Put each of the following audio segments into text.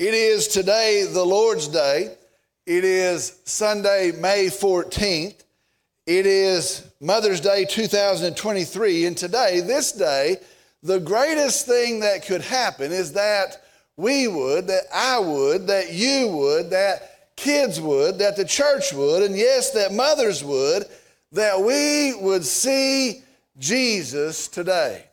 It is today the Lord's Day. It is Sunday, May 14th. It is Mother's Day 2023. And today, this day, the greatest thing that could happen is that we would, that I would, that you would, that kids would, that the church would, and yes, that mothers would, that we would see Jesus today.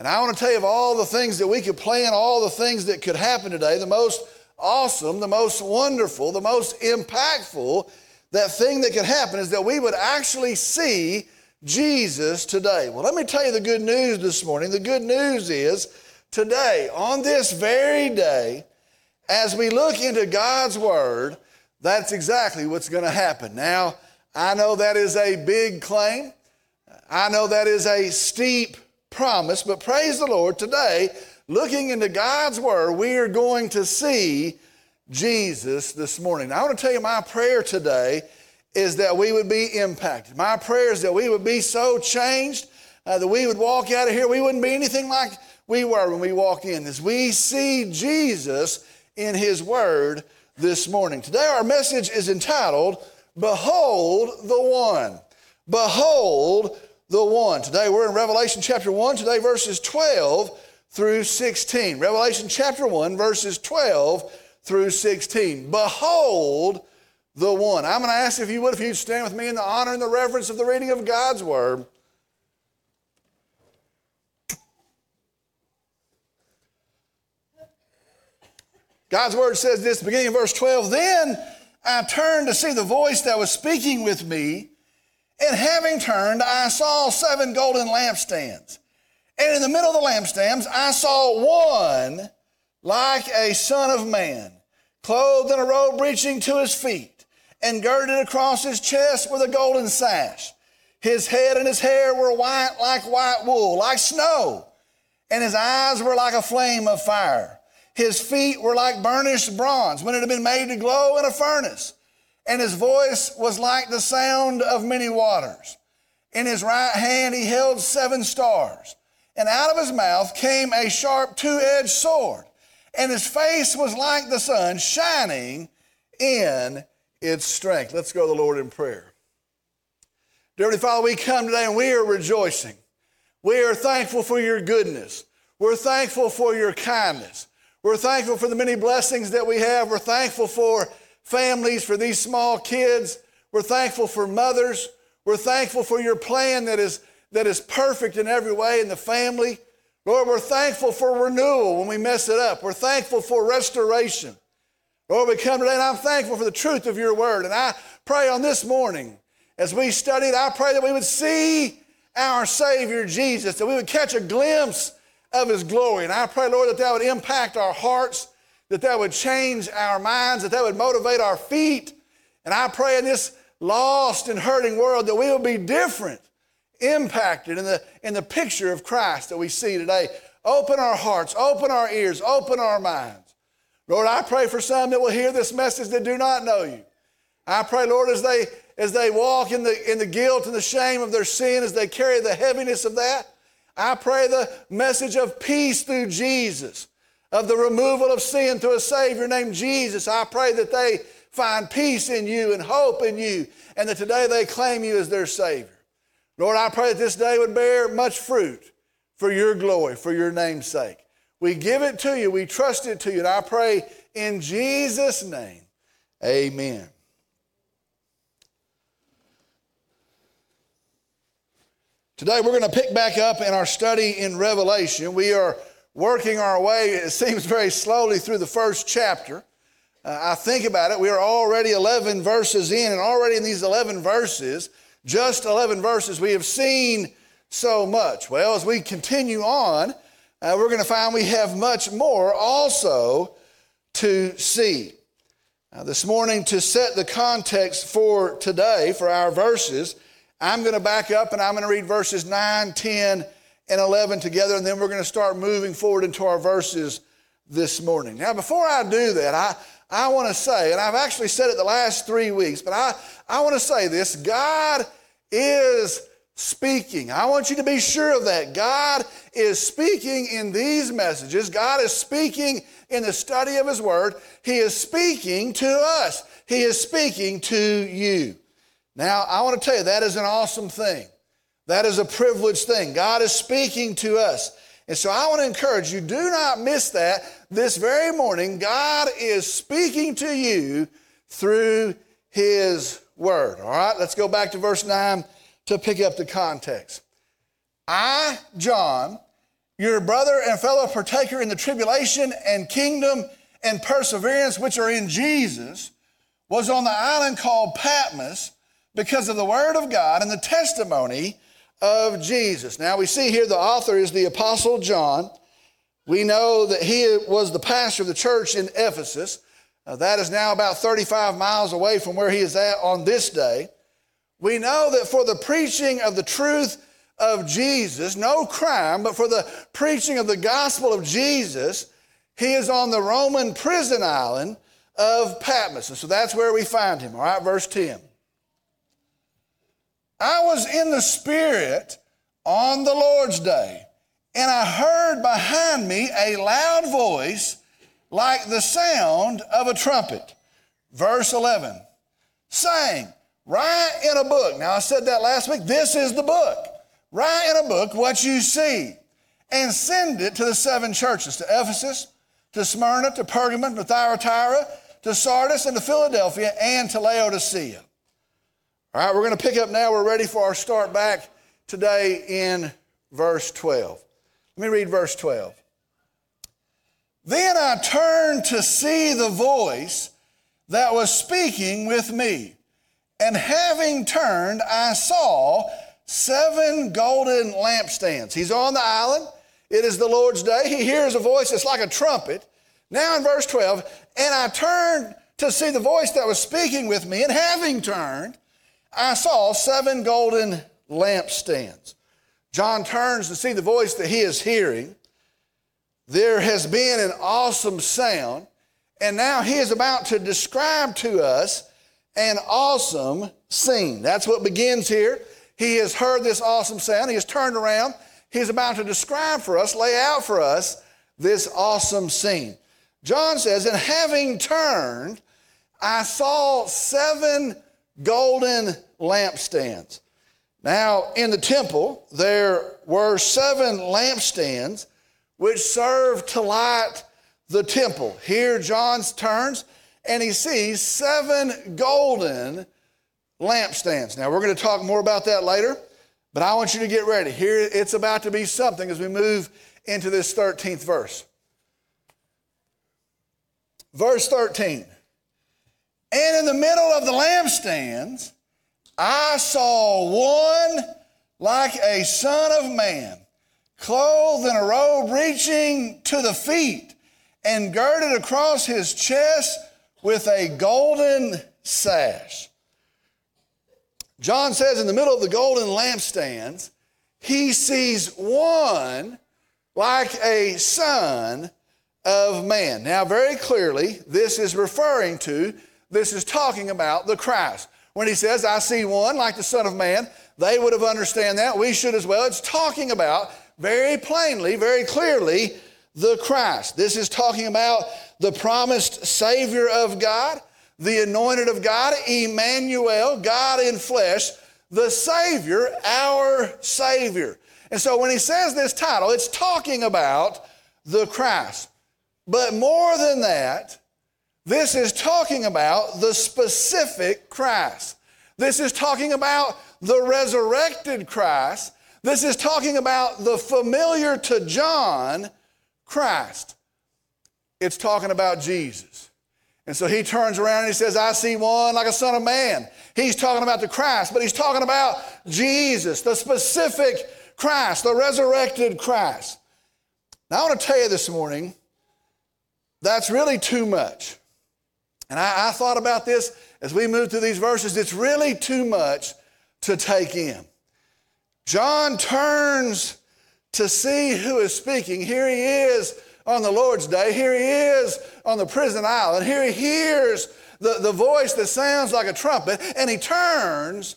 And I want to tell you of all the things that we could plan, all the things that could happen today, the most awesome, the most wonderful, the most impactful, that thing that could happen is that we would actually see Jesus today. Well, let me tell you the good news this morning. The good news is today, on this very day, as we look into God's Word, that's exactly what's going to happen. Now, I know that is a big claim. I know that is a steep promise, but praise the Lord, today, looking into God's Word, we are going to see Jesus this morning. Now, I want to tell you my prayer today is that we would be impacted. My prayer is that we would be so changed uh, that we would walk out of here, we wouldn't be anything like we were when we walk in. As we see Jesus in His Word this morning. Today, our message is entitled, Behold the One. Behold the one. Today we're in Revelation chapter 1, today verses 12 through 16. Revelation chapter 1, verses 12 through 16. Behold the one. I'm going to ask if you would, if you'd stand with me in the honor and the reverence of the reading of God's word. God's word says this, beginning of verse 12, Then I turned to see the voice that was speaking with me. And having turned, I saw seven golden lampstands. And in the middle of the lampstands, I saw one like a son of man, clothed in a robe reaching to his feet, and girded across his chest with a golden sash. His head and his hair were white like white wool, like snow, and his eyes were like a flame of fire. His feet were like burnished bronze when it had been made to glow in a furnace and his voice was like the sound of many waters. In his right hand he held seven stars, and out of his mouth came a sharp two edged sword, and his face was like the sun shining in its strength. Let's go to the Lord in prayer. Dear Father, we come today and we are rejoicing. We are thankful for your goodness. We're thankful for your kindness. We're thankful for the many blessings that we have. We're thankful for families, for these small kids. We're thankful for mothers. We're thankful for your plan that is, that is perfect in every way in the family. Lord, we're thankful for renewal when we mess it up. We're thankful for restoration. Lord, we come today and I'm thankful for the truth of your word. And I pray on this morning, as we studied, I pray that we would see our Savior Jesus, that we would catch a glimpse of his glory. And I pray, Lord, that that would impact our hearts that that would change our minds, that that would motivate our feet. And I pray in this lost and hurting world that we will be different, impacted in the, in the picture of Christ that we see today. Open our hearts, open our ears, open our minds. Lord, I pray for some that will hear this message that do not know you. I pray, Lord, as they as they walk in the in the guilt and the shame of their sin, as they carry the heaviness of that, I pray the message of peace through Jesus of the removal of sin through a Savior named Jesus. I pray that they find peace in you and hope in you, and that today they claim you as their Savior. Lord, I pray that this day would bear much fruit for your glory, for your name's sake. We give it to you, we trust it to you, and I pray in Jesus' name, amen. Today we're going to pick back up in our study in Revelation. We are working our way, it seems very slowly, through the first chapter. Uh, I think about it, we are already 11 verses in, and already in these 11 verses, just 11 verses, we have seen so much. Well, as we continue on, uh, we're going to find we have much more also to see. Now, this morning, to set the context for today, for our verses, I'm going to back up and I'm going to read verses 9, 10, and 11 together, and then we're going to start moving forward into our verses this morning. Now, before I do that, I, I want to say, and I've actually said it the last three weeks, but I, I want to say this God is speaking. I want you to be sure of that. God is speaking in these messages. God is speaking in the study of His Word. He is speaking to us. He is speaking to you. Now, I want to tell you, that is an awesome thing. That is a privileged thing. God is speaking to us. And so I want to encourage you do not miss that. This very morning, God is speaking to you through His Word. All right, let's go back to verse 9 to pick up the context. I, John, your brother and fellow partaker in the tribulation and kingdom and perseverance which are in Jesus, was on the island called Patmos because of the word of God and the testimony of Jesus. Now we see here the author is the Apostle John. We know that he was the pastor of the church in Ephesus. That is now about 35 miles away from where he is at on this day. We know that for the preaching of the truth of Jesus, no crime, but for the preaching of the gospel of Jesus, he is on the Roman prison island of Patmos. And so that's where we find him. All right, verse 10. I was in the Spirit on the Lord's day, and I heard behind me a loud voice like the sound of a trumpet. Verse 11, saying, Write in a book. Now, I said that last week. This is the book. Write in a book what you see and send it to the seven churches to Ephesus, to Smyrna, to Pergamon, to Thyatira, to Sardis, and to Philadelphia, and to Laodicea. All right, we're going to pick up now. We're ready for our start back today in verse 12. Let me read verse 12. Then I turned to see the voice that was speaking with me. And having turned, I saw seven golden lampstands. He's on the island. It is the Lord's day. He hears a voice that's like a trumpet. Now in verse 12, and I turned to see the voice that was speaking with me, and having turned, I saw seven golden lampstands. John turns to see the voice that he is hearing. There has been an awesome sound, and now he is about to describe to us an awesome scene. That's what begins here. He has heard this awesome sound. He has turned around. He's about to describe for us, lay out for us this awesome scene. John says, And having turned, I saw seven golden lampstands. Now, in the temple, there were seven lampstands which served to light the temple. Here, John turns and he sees seven golden lampstands. Now, we're going to talk more about that later, but I want you to get ready. Here, it's about to be something as we move into this 13th verse. Verse 13. And in the middle of the lampstands, I saw one like a son of man, clothed in a robe reaching to the feet and girded across his chest with a golden sash. John says in the middle of the golden lampstands, he sees one like a son of man. Now, very clearly, this is referring to this is talking about the Christ. When he says, I see one like the Son of Man, they would have understand that. We should as well. It's talking about very plainly, very clearly, the Christ. This is talking about the promised Savior of God, the anointed of God, Emmanuel, God in flesh, the Savior, our Savior. And so when he says this title, it's talking about the Christ. But more than that, this is talking about the specific Christ. This is talking about the resurrected Christ. This is talking about the familiar to John Christ. It's talking about Jesus. And so he turns around and he says, I see one like a son of man. He's talking about the Christ, but he's talking about Jesus, the specific Christ, the resurrected Christ. Now, I want to tell you this morning, that's really too much. And I, I thought about this as we move through these verses. It's really too much to take in. John turns to see who is speaking. Here he is on the Lord's day. Here he is on the prison island. Here he hears the, the voice that sounds like a trumpet, and he turns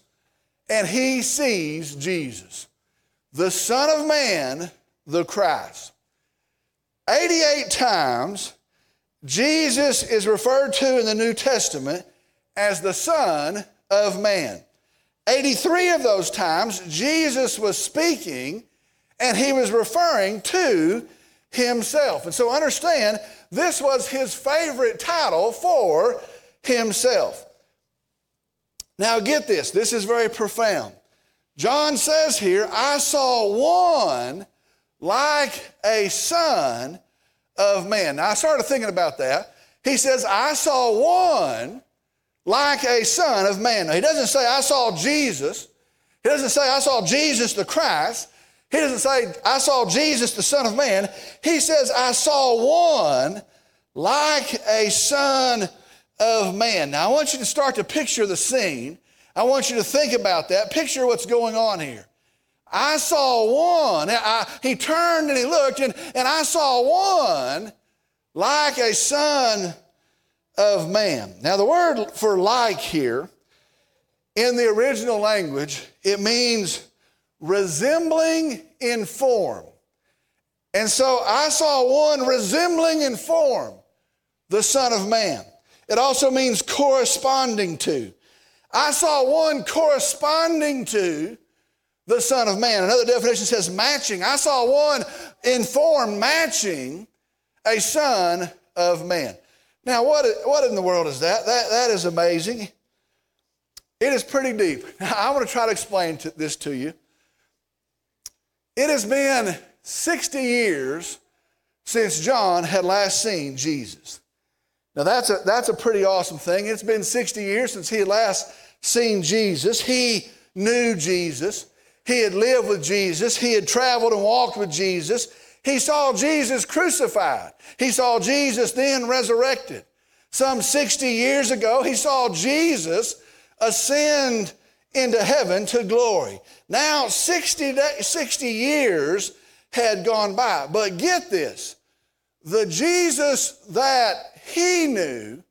and he sees Jesus, the Son of Man, the Christ. 88 times, Jesus is referred to in the New Testament as the Son of Man. 83 of those times, Jesus was speaking and he was referring to himself. And so understand, this was his favorite title for himself. Now, get this, this is very profound. John says here, I saw one like a son of man. Now, I started thinking about that. He says, I saw one like a son of man. Now, he doesn't say, I saw Jesus. He doesn't say, I saw Jesus the Christ. He doesn't say, I saw Jesus the Son of Man. He says, I saw one like a son of man. Now, I want you to start to picture the scene. I want you to think about that. Picture what's going on here. I saw one. I, he turned and he looked, and, and I saw one like a son of man. Now, the word for like here in the original language, it means resembling in form. And so I saw one resembling in form the Son of Man. It also means corresponding to. I saw one corresponding to the Son of Man. Another definition says matching. I saw one in form matching a Son of Man. Now, what, what in the world is that? That, that is amazing. It is pretty deep. Now, I want to try to explain to this to you. It has been 60 years since John had last seen Jesus. Now, that's a, that's a pretty awesome thing. It's been 60 years since he had last seen Jesus. He knew Jesus. He had lived with Jesus. He had traveled and walked with Jesus. He saw Jesus crucified. He saw Jesus then resurrected. Some 60 years ago, he saw Jesus ascend into heaven to glory. Now, 60, 60 years had gone by. But get this the Jesus that he knew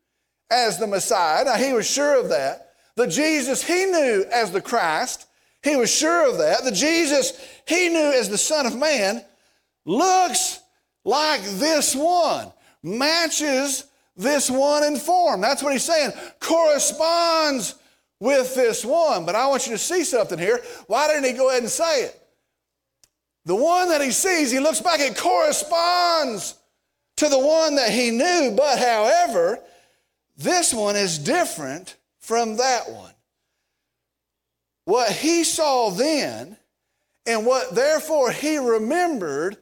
as the Messiah, now he was sure of that. The Jesus he knew as the Christ, he was sure of that. The Jesus he knew as the Son of Man looks like this one, matches this one in form. That's what he's saying, corresponds with this one. But I want you to see something here. Why didn't he go ahead and say it? The one that he sees, he looks back, it corresponds to the one that he knew, but however, this one is different from that one. What he saw then and what therefore he remembered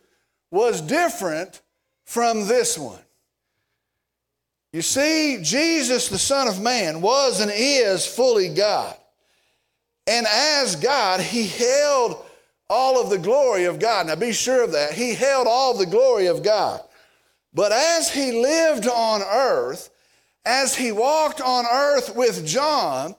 was different from this one. You see, Jesus, the Son of Man, was and is fully God. And as God, he held all of the glory of God. Now be sure of that. He held all the glory of God. But as he lived on earth, as he walked on earth with John,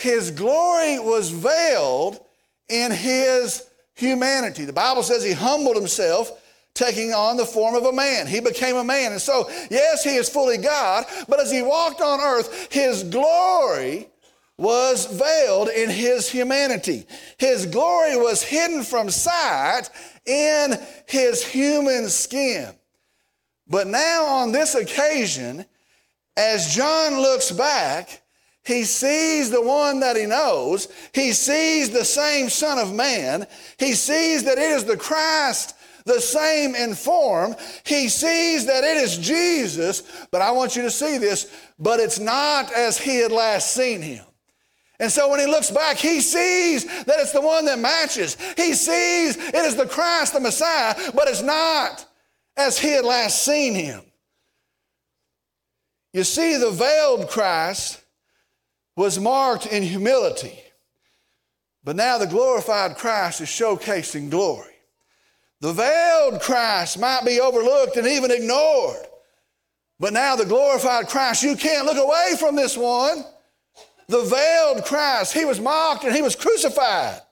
his glory was veiled in his humanity. The Bible says he humbled himself taking on the form of a man. He became a man. And so, yes, he is fully God, but as he walked on earth, his glory was veiled in his humanity. His glory was hidden from sight in his human skin. But now, on this occasion, as John looks back, he sees the one that he knows. He sees the same Son of Man. He sees that it is the Christ the same in form. He sees that it is Jesus, but I want you to see this, but it's not as he had last seen him. And so when he looks back, he sees that it's the one that matches. He sees it is the Christ, the Messiah, but it's not as he had last seen him. You see, the veiled Christ was marked in humility, but now the glorified Christ is showcasing glory. The veiled Christ might be overlooked and even ignored. But now the glorified Christ, you can't look away from this one. The veiled Christ, he was mocked and he was crucified.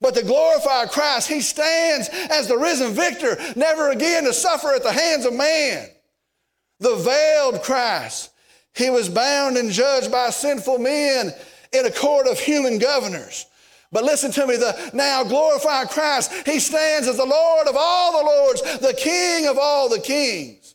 But the glorified Christ, he stands as the risen victor, never again to suffer at the hands of man. The veiled Christ, he was bound and judged by sinful men in a court of human governors. But listen to me, the now glorified Christ, he stands as the Lord of all the lords, the King of all the kings.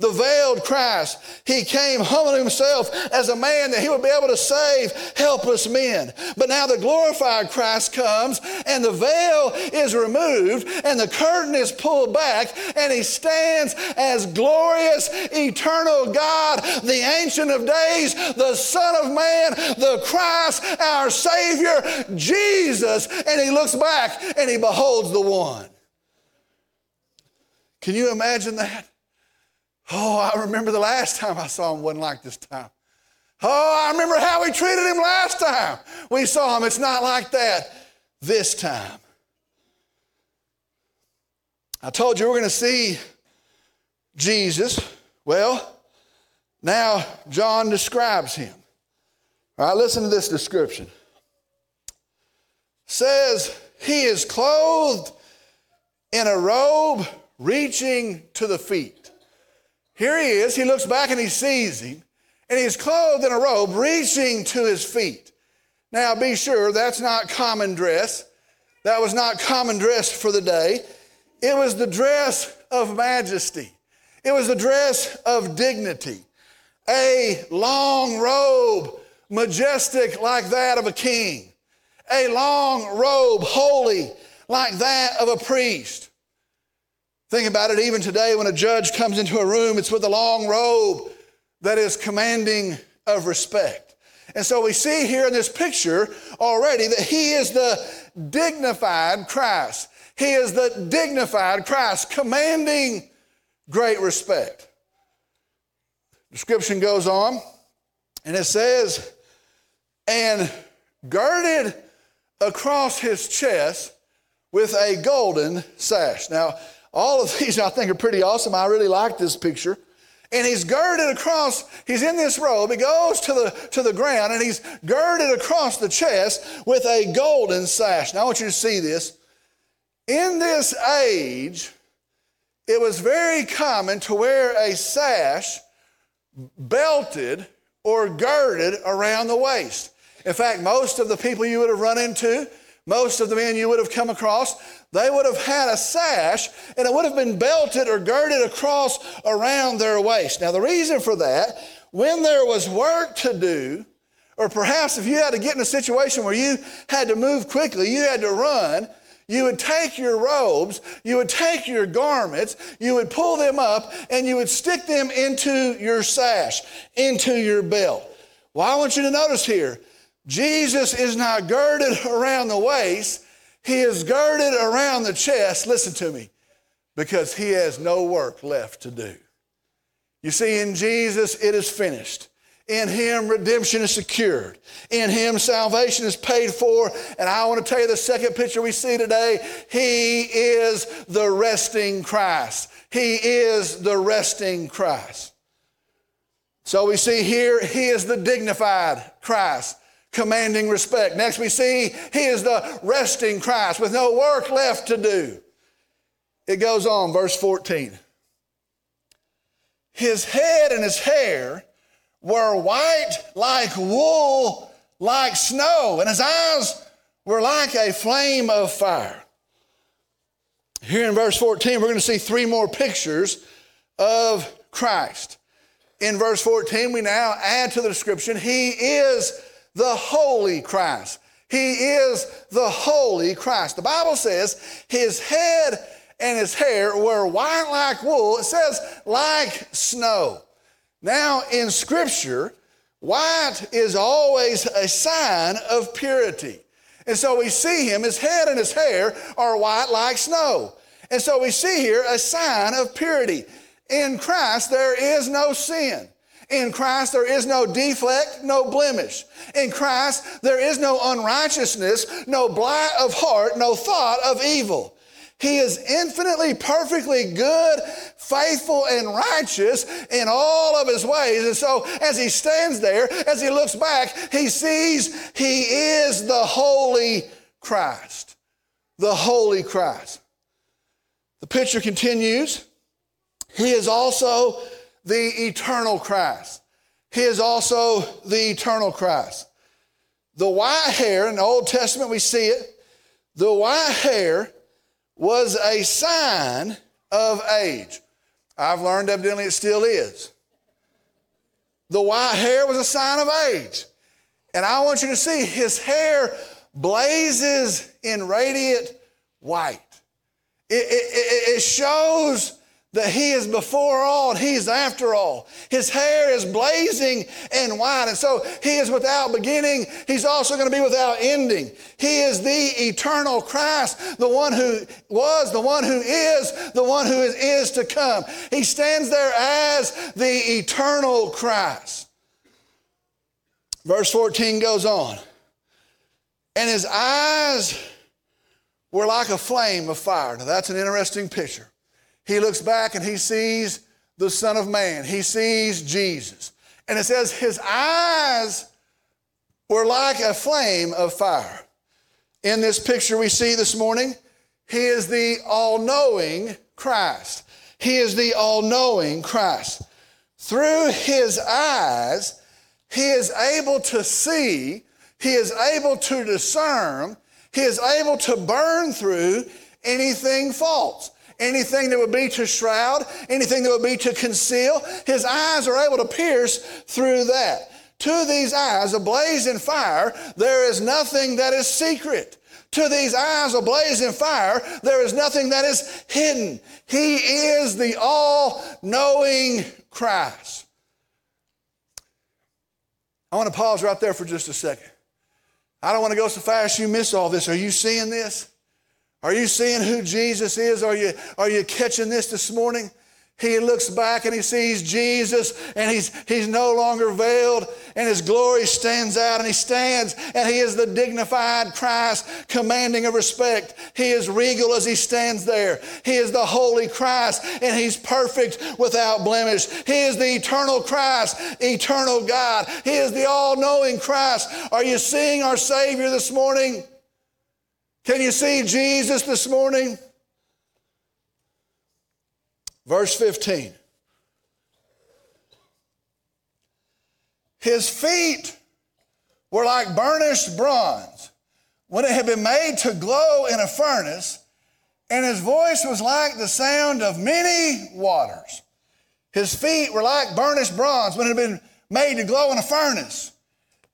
The veiled Christ, he came humbling himself as a man that he would be able to save helpless men. But now the glorified Christ comes and the veil is removed and the curtain is pulled back and he stands as glorious, eternal God, the Ancient of Days, the Son of Man, the Christ, our Savior, Jesus. And he looks back and he beholds the one. Can you imagine that? Oh, I remember the last time I saw him wasn't like this time. Oh, I remember how we treated him last time we saw him. It's not like that this time. I told you we're going to see Jesus. Well, now John describes him. All right, listen to this description. Says he is clothed in a robe reaching to the feet. Here he is. He looks back and he sees him, and he's clothed in a robe reaching to his feet. Now, be sure that's not common dress. That was not common dress for the day. It was the dress of majesty, it was the dress of dignity. A long robe, majestic like that of a king. A long robe, holy like that of a priest. Think about it, even today, when a judge comes into a room, it's with a long robe that is commanding of respect. And so we see here in this picture already that he is the dignified Christ. He is the dignified Christ, commanding great respect. Description goes on, and it says, and girded across his chest with a golden sash. Now, all of these I think are pretty awesome. I really like this picture. And he's girded across, he's in this robe. He goes to the, to the ground and he's girded across the chest with a golden sash. Now I want you to see this. In this age, it was very common to wear a sash belted or girded around the waist. In fact, most of the people you would have run into, most of the men you would have come across, they would have had a sash and it would have been belted or girded across around their waist. Now, the reason for that, when there was work to do, or perhaps if you had to get in a situation where you had to move quickly, you had to run, you would take your robes, you would take your garments, you would pull them up, and you would stick them into your sash, into your belt. Well, I want you to notice here Jesus is not girded around the waist, he is girded around the chest, listen to me, because he has no work left to do. You see, in Jesus, it is finished. In him, redemption is secured. In him, salvation is paid for. And I want to tell you the second picture we see today. He is the resting Christ. He is the resting Christ. So we see here, he is the dignified Christ commanding respect. Next, we see he is the resting Christ with no work left to do. It goes on, verse 14. His head and his hair were white like wool, like snow, and his eyes were like a flame of fire. Here in verse 14, we're going to see three more pictures of Christ. In verse 14, we now add to the description, He is the holy Christ. He is the holy Christ. The Bible says his head and his hair were white like wool. It says like snow. Now, in Scripture, white is always a sign of purity. And so we see him, his head and his hair are white like snow. And so we see here a sign of purity. In Christ, there is no sin. In Christ, there is no defect, no blemish. In Christ, there is no unrighteousness, no blight of heart, no thought of evil. He is infinitely, perfectly good, faithful, and righteous in all of his ways. And so, as he stands there, as he looks back, he sees he is the holy Christ. The holy Christ. The picture continues. He is also the eternal Christ. He is also the eternal Christ. The white hair, in the Old Testament we see it, the white hair was a sign of age. I've learned evidently it still is. The white hair was a sign of age. And I want you to see his hair blazes in radiant white. It, it, it, shows that he is before all and he is after all. His hair is blazing and white, and so he is without beginning. He's also going to be without ending. He is the eternal Christ, the one who was, the one who is, the one who is, is to come. He stands there as the eternal Christ. Verse 14 goes on. And his eyes were like a flame of fire. Now that's an interesting picture. He looks back and he sees the Son of Man, he sees Jesus. And it says, His eyes were like a flame of fire. In this picture we see this morning, He is the all knowing Christ. He is the all knowing Christ. Through His eyes, He is able to see, He is able to discern, He is able to burn through anything false anything that would be to shroud, anything that would be to conceal. His eyes are able to pierce through that. To these eyes, ablaze in fire, there is nothing that is secret. To these eyes ablaze in fire, there is nothing that is hidden. He is the all knowing Christ. I want to pause right there for just a second. I don't want to go so fast you miss all this. Are you seeing this? Are you seeing who Jesus is? Are you, are you catching this this morning? He looks back and he sees Jesus and he's, he's no longer veiled and his glory stands out and he stands and he is the dignified Christ commanding of respect. He is regal as he stands there. He is the holy Christ and he's perfect without blemish. He is the eternal Christ, eternal God. He is the all knowing Christ. Are you seeing our Savior this morning? Can you see Jesus this morning? Verse 15. His feet were like burnished bronze when it had been made to glow in a furnace, and his voice was like the sound of many waters. His feet were like burnished bronze when it had been made to glow in a furnace,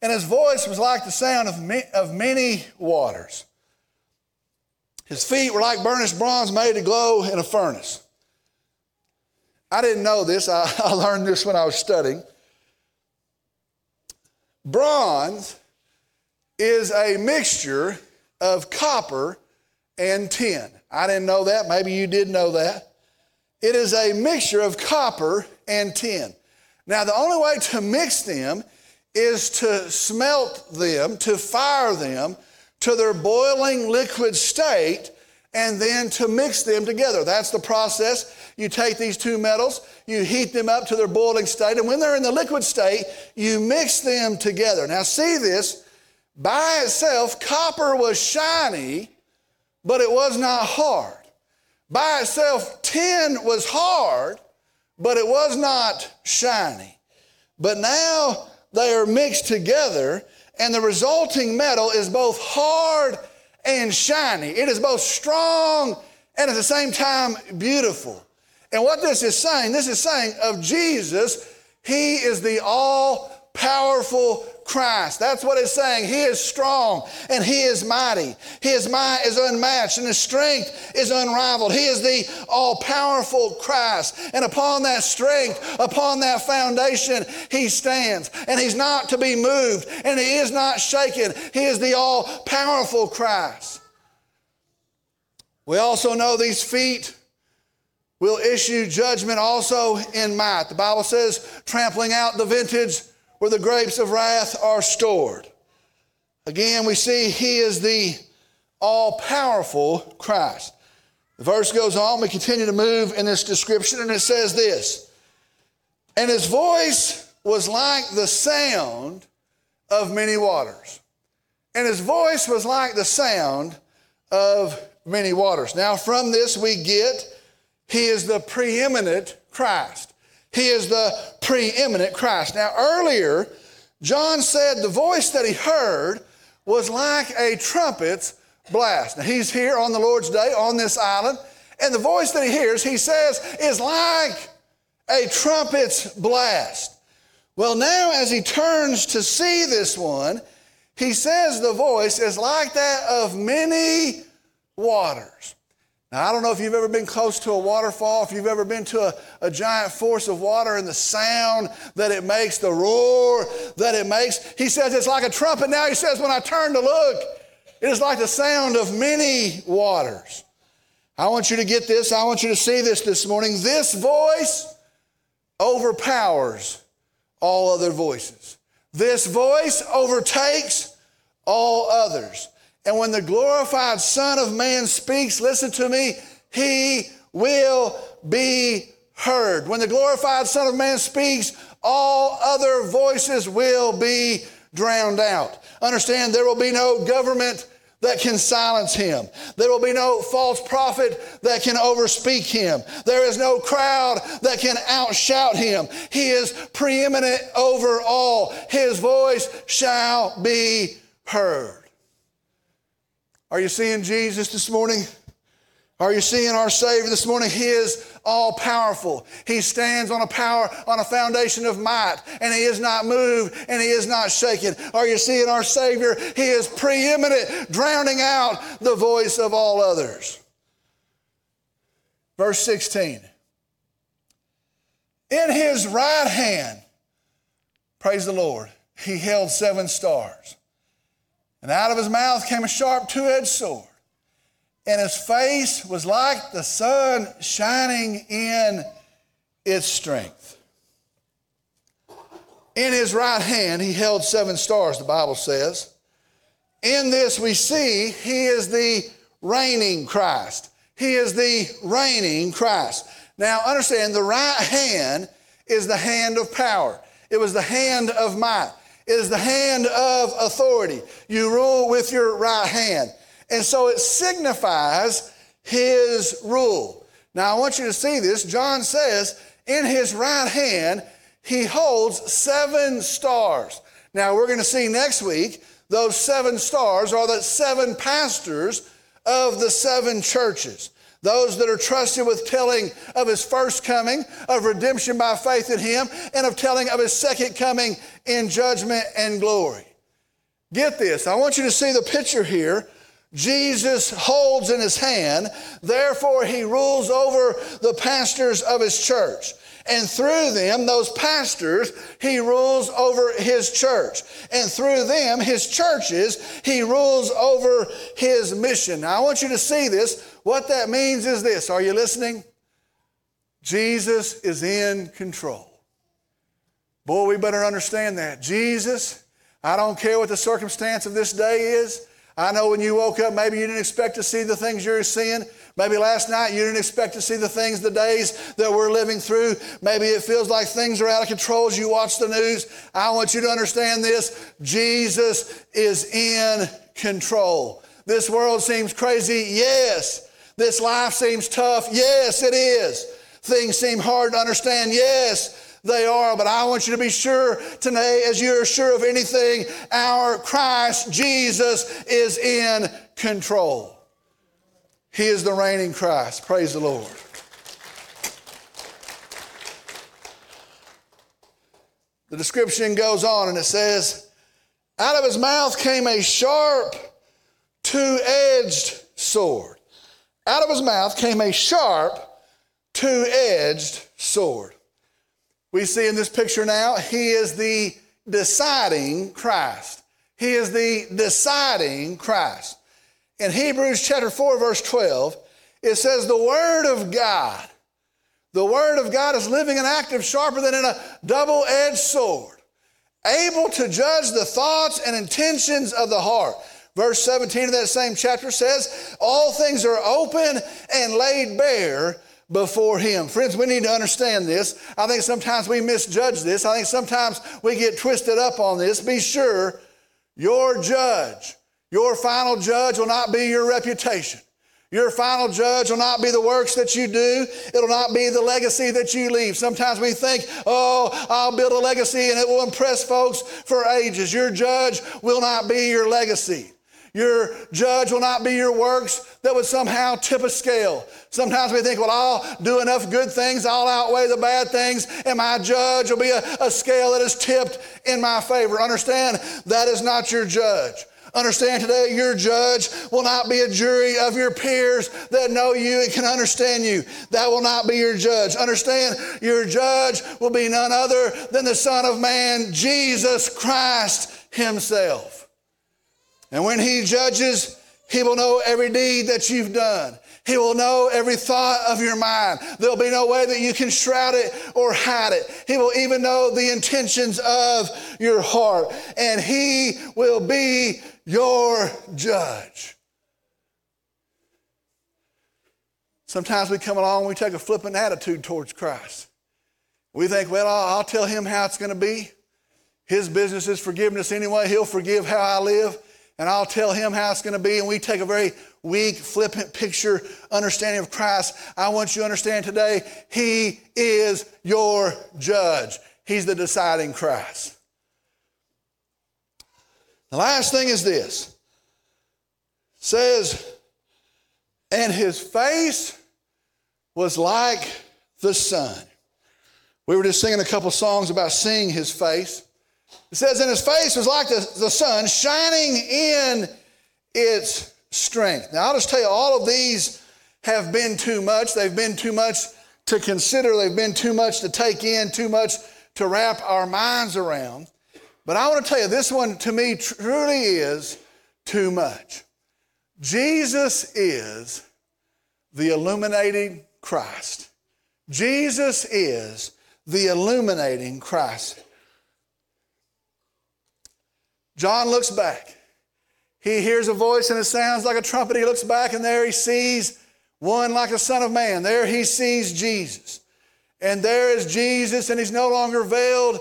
and his voice was like the sound of, of many waters. His feet were like burnished bronze made to glow in a furnace. I didn't know this, I, I learned this when I was studying. Bronze is a mixture of copper and tin. I didn't know that. Maybe you did know that. It is a mixture of copper and tin. Now, the only way to mix them is to smelt them, to fire them, to their boiling liquid state and then to mix them together. That's the process. You take these two metals, you heat them up to their boiling state, and when they're in the liquid state, you mix them together. Now, see this by itself, copper was shiny, but it was not hard. By itself, tin was hard, but it was not shiny. But now they are mixed together and the resulting metal is both hard and shiny. It is both strong and at the same time beautiful. And what this is saying, this is saying of Jesus, he is the all powerful Christ. That's what it's saying. He is strong and He is mighty. His might is unmatched and His strength is unrivaled. He is the all powerful Christ. And upon that strength, upon that foundation, He stands. And He's not to be moved and He is not shaken. He is the all powerful Christ. We also know these feet will issue judgment also in might. The Bible says, trampling out the vintage where the grapes of wrath are stored. Again, we see he is the all powerful Christ. The verse goes on, we continue to move in this description, and it says this And his voice was like the sound of many waters. And his voice was like the sound of many waters. Now, from this, we get he is the preeminent Christ. He is the preeminent Christ. Now, earlier, John said the voice that he heard was like a trumpet's blast. Now, he's here on the Lord's day on this island, and the voice that he hears, he says, is like a trumpet's blast. Well, now as he turns to see this one, he says the voice is like that of many waters. Now, I don't know if you've ever been close to a waterfall, if you've ever been to a, a giant force of water and the sound that it makes, the roar that it makes. He says it's like a trumpet. Now he says, when I turn to look, it is like the sound of many waters. I want you to get this. I want you to see this this morning. This voice overpowers all other voices. This voice overtakes all others. And when the glorified Son of Man speaks, listen to me, he will be heard. When the glorified Son of Man speaks, all other voices will be drowned out. Understand, there will be no government that can silence him. There will be no false prophet that can overspeak him. There is no crowd that can outshout him. He is preeminent over all. His voice shall be heard. Are you seeing Jesus this morning? Are you seeing our Savior this morning? He is all powerful. He stands on a power, on a foundation of might, and He is not moved and He is not shaken. Are you seeing our Savior? He is preeminent, drowning out the voice of all others. Verse 16. In His right hand, praise the Lord, He held seven stars. And out of His mouth came a sharp two edged sword and his face was like the sun shining in its strength. In his right hand, he held seven stars, the Bible says. In this, we see he is the reigning Christ. He is the reigning Christ. Now, understand the right hand is the hand of power, it was the hand of might, it is the hand of authority. You rule with your right hand. And so it signifies his rule. Now I want you to see this. John says, in his right hand, he holds seven stars. Now we're going to see next week those seven stars are the seven pastors of the seven churches. Those that are trusted with telling of his first coming, of redemption by faith in him, and of telling of his second coming in judgment and glory. Get this. I want you to see the picture here Jesus holds in his hand. Therefore, he rules over the pastors of his church. And through them, those pastors, he rules over his church. And through them, his churches, he rules over his mission. Now, I want you to see this. What that means is this Are you listening? Jesus is in control. Boy, we better understand that. Jesus, I don't care what the circumstance of this day is. I know when you woke up, maybe you didn't expect to see the things you're seeing. Maybe last night you didn't expect to see the things, the days that we're living through. Maybe it feels like things are out of control as you watch the news. I want you to understand this Jesus is in control. This world seems crazy. Yes. This life seems tough. Yes, it is. Things seem hard to understand. Yes they are. But I want you to be sure today, as you're sure of anything, our Christ Jesus is in control. He is the reigning Christ. Praise the Lord. The description goes on and it says, Out of his mouth came a sharp, two edged sword. Out of his mouth came a sharp, two edged sword. We see in this picture now, he is the deciding Christ. He is the deciding Christ. In Hebrews chapter 4, verse 12, it says, The Word of God, the Word of God is living and active, sharper than in a double edged sword, able to judge the thoughts and intentions of the heart. Verse 17 of that same chapter says, All things are open and laid bare before Him. Friends, we need to understand this. I think sometimes we misjudge this. I think sometimes we get twisted up on this. Be sure your judge, your final judge will not be your reputation. Your final judge will not be the works that you do. It'll not be the legacy that you leave. Sometimes we think, oh, I'll build a legacy and it will impress folks for ages. Your judge will not be your legacy. Your judge will not be your works that would somehow tip a scale. Sometimes we think, well, I'll do enough good things, I'll outweigh the bad things, and my judge will be a, a scale that is tipped in my favor. Understand, that is not your judge. Understand today, your judge will not be a jury of your peers that know you and can understand you. That will not be your judge. Understand, your judge will be none other than the Son of Man, Jesus Christ Himself. And when He judges, He will know every deed that you've done. He will know every thought of your mind. There'll be no way that you can shroud it or hide it. He will even know the intentions of your heart. And He will be your judge. Sometimes we come along and we take a flippant attitude towards Christ. We think, well, I'll, I'll tell him how it's going to be. His business is forgiveness anyway. He'll forgive how I live, and I'll tell him how it's going to be. And we take a very weak, flippant picture understanding of Christ. I want you to understand today, He is your judge. He's the deciding Christ. The last thing is this says, and his face was like the sun. We were just singing a couple songs about seeing his face. It says, and his face was like the, the sun shining in its strength. Now, I'll just tell you, all of these have been too much. They've been too much to consider, they've been too much to take in, too much to wrap our minds around. But I want to tell you, this one to me truly is too much. Jesus is the illuminating Christ. Jesus is the illuminating Christ. John looks back. He hears a voice and it sounds like a trumpet. He looks back and there he sees one like a son of man. There he sees Jesus. And there is Jesus, and he's no longer veiled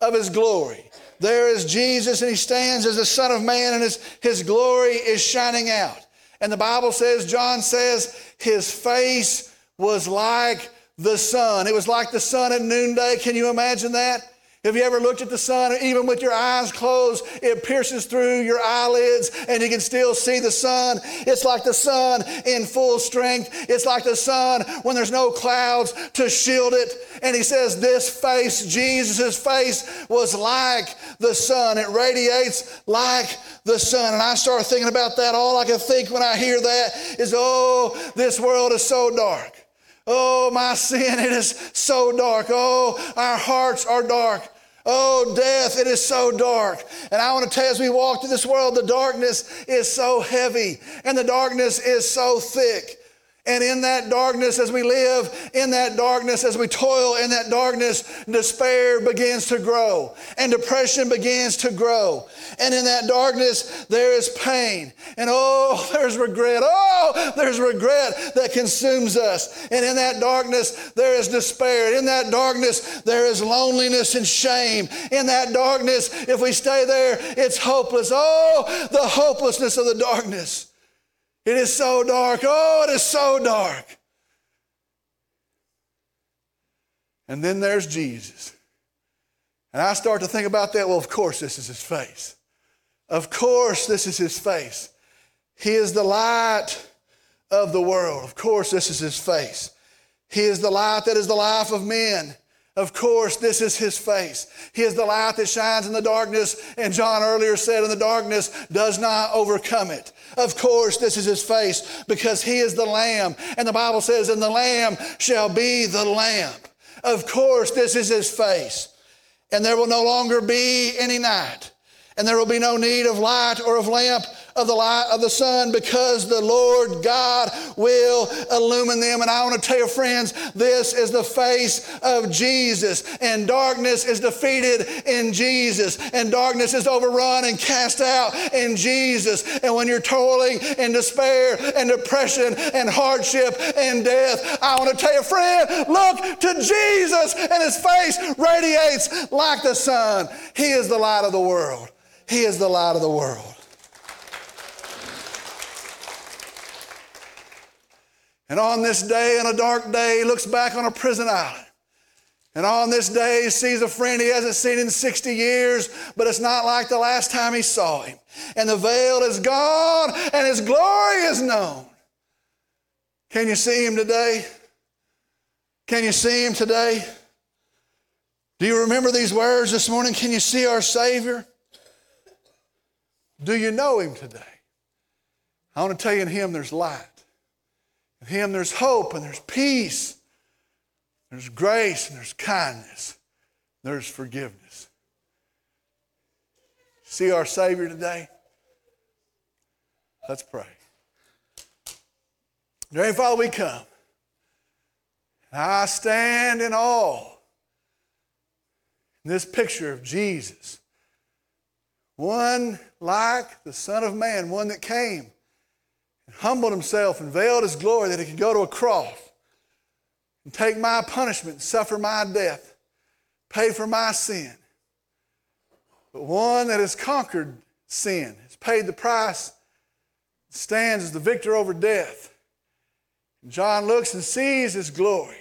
of his glory there is Jesus, and he stands as the Son of Man, and his, his glory is shining out. And the Bible says, John says, his face was like the sun. It was like the sun at noonday. Can you imagine that? Have you ever looked at the sun, even with your eyes closed, it pierces through your eyelids and you can still see the sun? It's like the sun in full strength. It's like the sun when there's no clouds to shield it. And he says, This face, Jesus' face, was like the sun. It radiates like the sun. And I start thinking about that. All I can think when I hear that is, Oh, this world is so dark. Oh, my sin, it is so dark. Oh, our hearts are dark. Oh, death, it is so dark. And I want to tell you, as we walk through this world, the darkness is so heavy and the darkness is so thick. And in that darkness, as we live in that darkness, as we toil in that darkness, despair begins to grow and depression begins to grow. And in that darkness, there is pain. And oh, there's regret. Oh, there's regret that consumes us. And in that darkness, there is despair. In that darkness, there is loneliness and shame. In that darkness, if we stay there, it's hopeless. Oh, the hopelessness of the darkness. It is so dark. Oh, it is so dark. And then there's Jesus. And I start to think about that. Well, of course, this is his face. Of course, this is his face. He is the light of the world. Of course, this is his face. He is the light that is the life of men. Of course, this is his face. He is the light that shines in the darkness, and John earlier said, and the darkness does not overcome it. Of course, this is his face because he is the Lamb, and the Bible says, and the Lamb shall be the lamp. Of course, this is his face, and there will no longer be any night, and there will be no need of light or of lamp of the light of the sun because the Lord God will illumine them. And I want to tell you, friends, this is the face of Jesus. And darkness is defeated in Jesus. And darkness is overrun and cast out in Jesus. And when you're toiling in despair and depression and hardship and death, I want to tell you, friend, look to Jesus and his face radiates like the sun. He is the light of the world. He is the light of the world. And on this day, on a dark day, he looks back on a prison island. And on this day, he sees a friend he hasn't seen in 60 years, but it's not like the last time he saw him. And the veil is gone and his glory is known. Can you see him today? Can you see him today? Do you remember these words this morning? Can you see our Savior? Do you know him today? I want to tell you in him there's light. In him there's hope and there's peace. There's grace and there's kindness. There's forgiveness. See our Savior today? Let's pray. Dear Father, we come. I stand in awe in this picture of Jesus. One like the Son of Man, one that came and humbled himself and veiled his glory that he could go to a cross and take my punishment, suffer my death, pay for my sin. But one that has conquered sin, has paid the price, stands as the victor over death. And John looks and sees his glory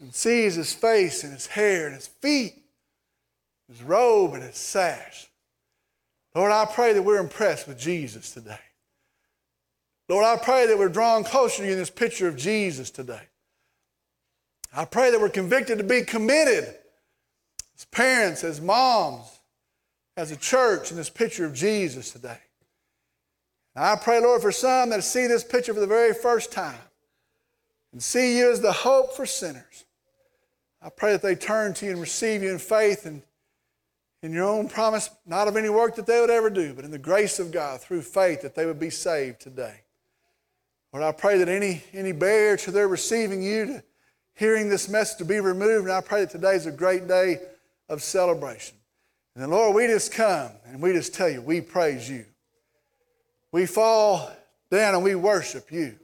and sees his face and his hair and his feet, his robe and his sash. Lord, I pray that we're impressed with Jesus today. Lord, I pray that we're drawn closer to you in this picture of Jesus today. I pray that we're convicted to be committed as parents, as moms, as a church in this picture of Jesus today. And I pray, Lord, for some that see this picture for the very first time and see you as the hope for sinners. I pray that they turn to you and receive you in faith and in your own promise, not of any work that they would ever do, but in the grace of God through faith that they would be saved today. Lord, I pray that any, any barrier to their receiving you, to hearing this message to be removed, and I pray that today is a great day of celebration. And then, Lord, we just come and we just tell you, we praise you. We fall down and we worship you.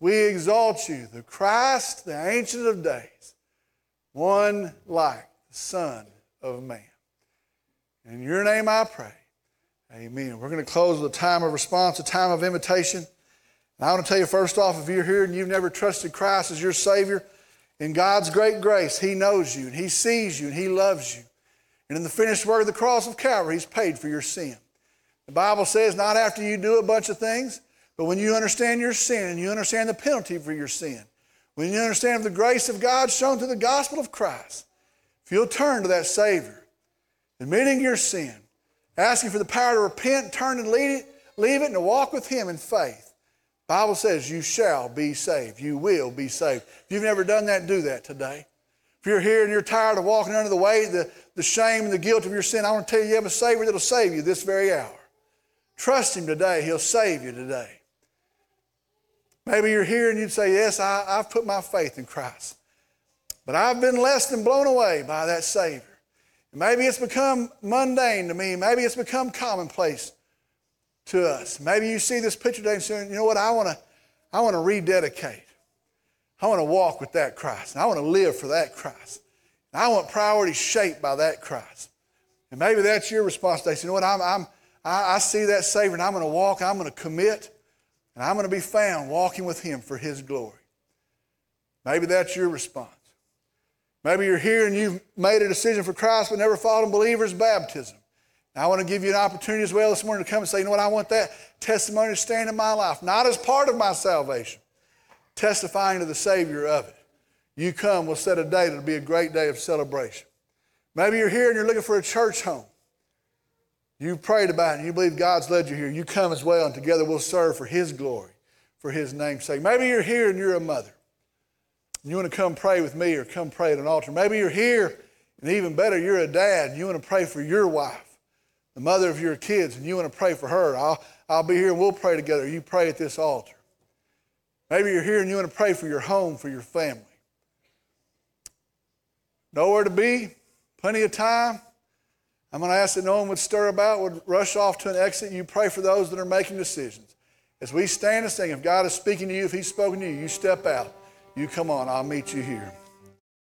We exalt you, the Christ, the Ancient of Days, one like the Son of Man. In your name I pray. Amen. We're going to close with a time of response, a time of invitation. And I want to tell you first off, if you're here and you've never trusted Christ as your Savior, in God's great grace, He knows you and He sees you and He loves you. And in the finished work of the cross of Calvary, He's paid for your sin. The Bible says not after you do a bunch of things, but when you understand your sin and you understand the penalty for your sin, when you understand the grace of God shown through the gospel of Christ, if you'll turn to that Savior, admitting your sin, asking for the power to repent, turn and leave it, leave it and to walk with Him in faith. Bible says you shall be saved. You will be saved. If you've never done that, do that today. If you're here and you're tired of walking under the weight, the, the shame and the guilt of your sin, I want to tell you you have a Savior that'll save you this very hour. Trust Him today. He'll save you today. Maybe you're here and you'd say, Yes, I, I've put my faith in Christ. But I've been less than blown away by that Savior. Maybe it's become mundane to me. Maybe it's become commonplace to us. Maybe you see this picture today and say, you know what, I want to I want to rededicate. I want to walk with that Christ. I want to live for that Christ. I want priorities shaped by that Christ. And maybe that's your response today. You know what, I'm, I'm, I, I see that Savior and I'm going to walk, I'm going to commit, and I'm going to be found walking with Him for His glory. Maybe that's your response. Maybe you're here and you've made a decision for Christ but never followed in believer's baptism. Now, I want to give you an opportunity as well this morning to come and say, you know what, I want that testimony to stand in my life, not as part of my salvation, testifying to the Savior of it. You come, we'll set a date, it'll be a great day of celebration. Maybe you're here and you're looking for a church home. You prayed about it and you believe God's led you here. You come as well, and together we'll serve for His glory, for His name's sake. Maybe you're here and you're a mother and you want to come pray with me or come pray at an altar. Maybe you're here, and even better, you're a dad, and you want to pray for your wife, the mother of your kids, and you want to pray for her. I'll, I'll be here and we'll pray together. You pray at this altar. Maybe you're here and you want to pray for your home, for your family. Nowhere to be, plenty of time. I'm going to ask that no one would stir about, would rush off to an exit. You pray for those that are making decisions. As we stand and sing, if God is speaking to you, if He's spoken to you, you step out. You come on, I'll meet you here.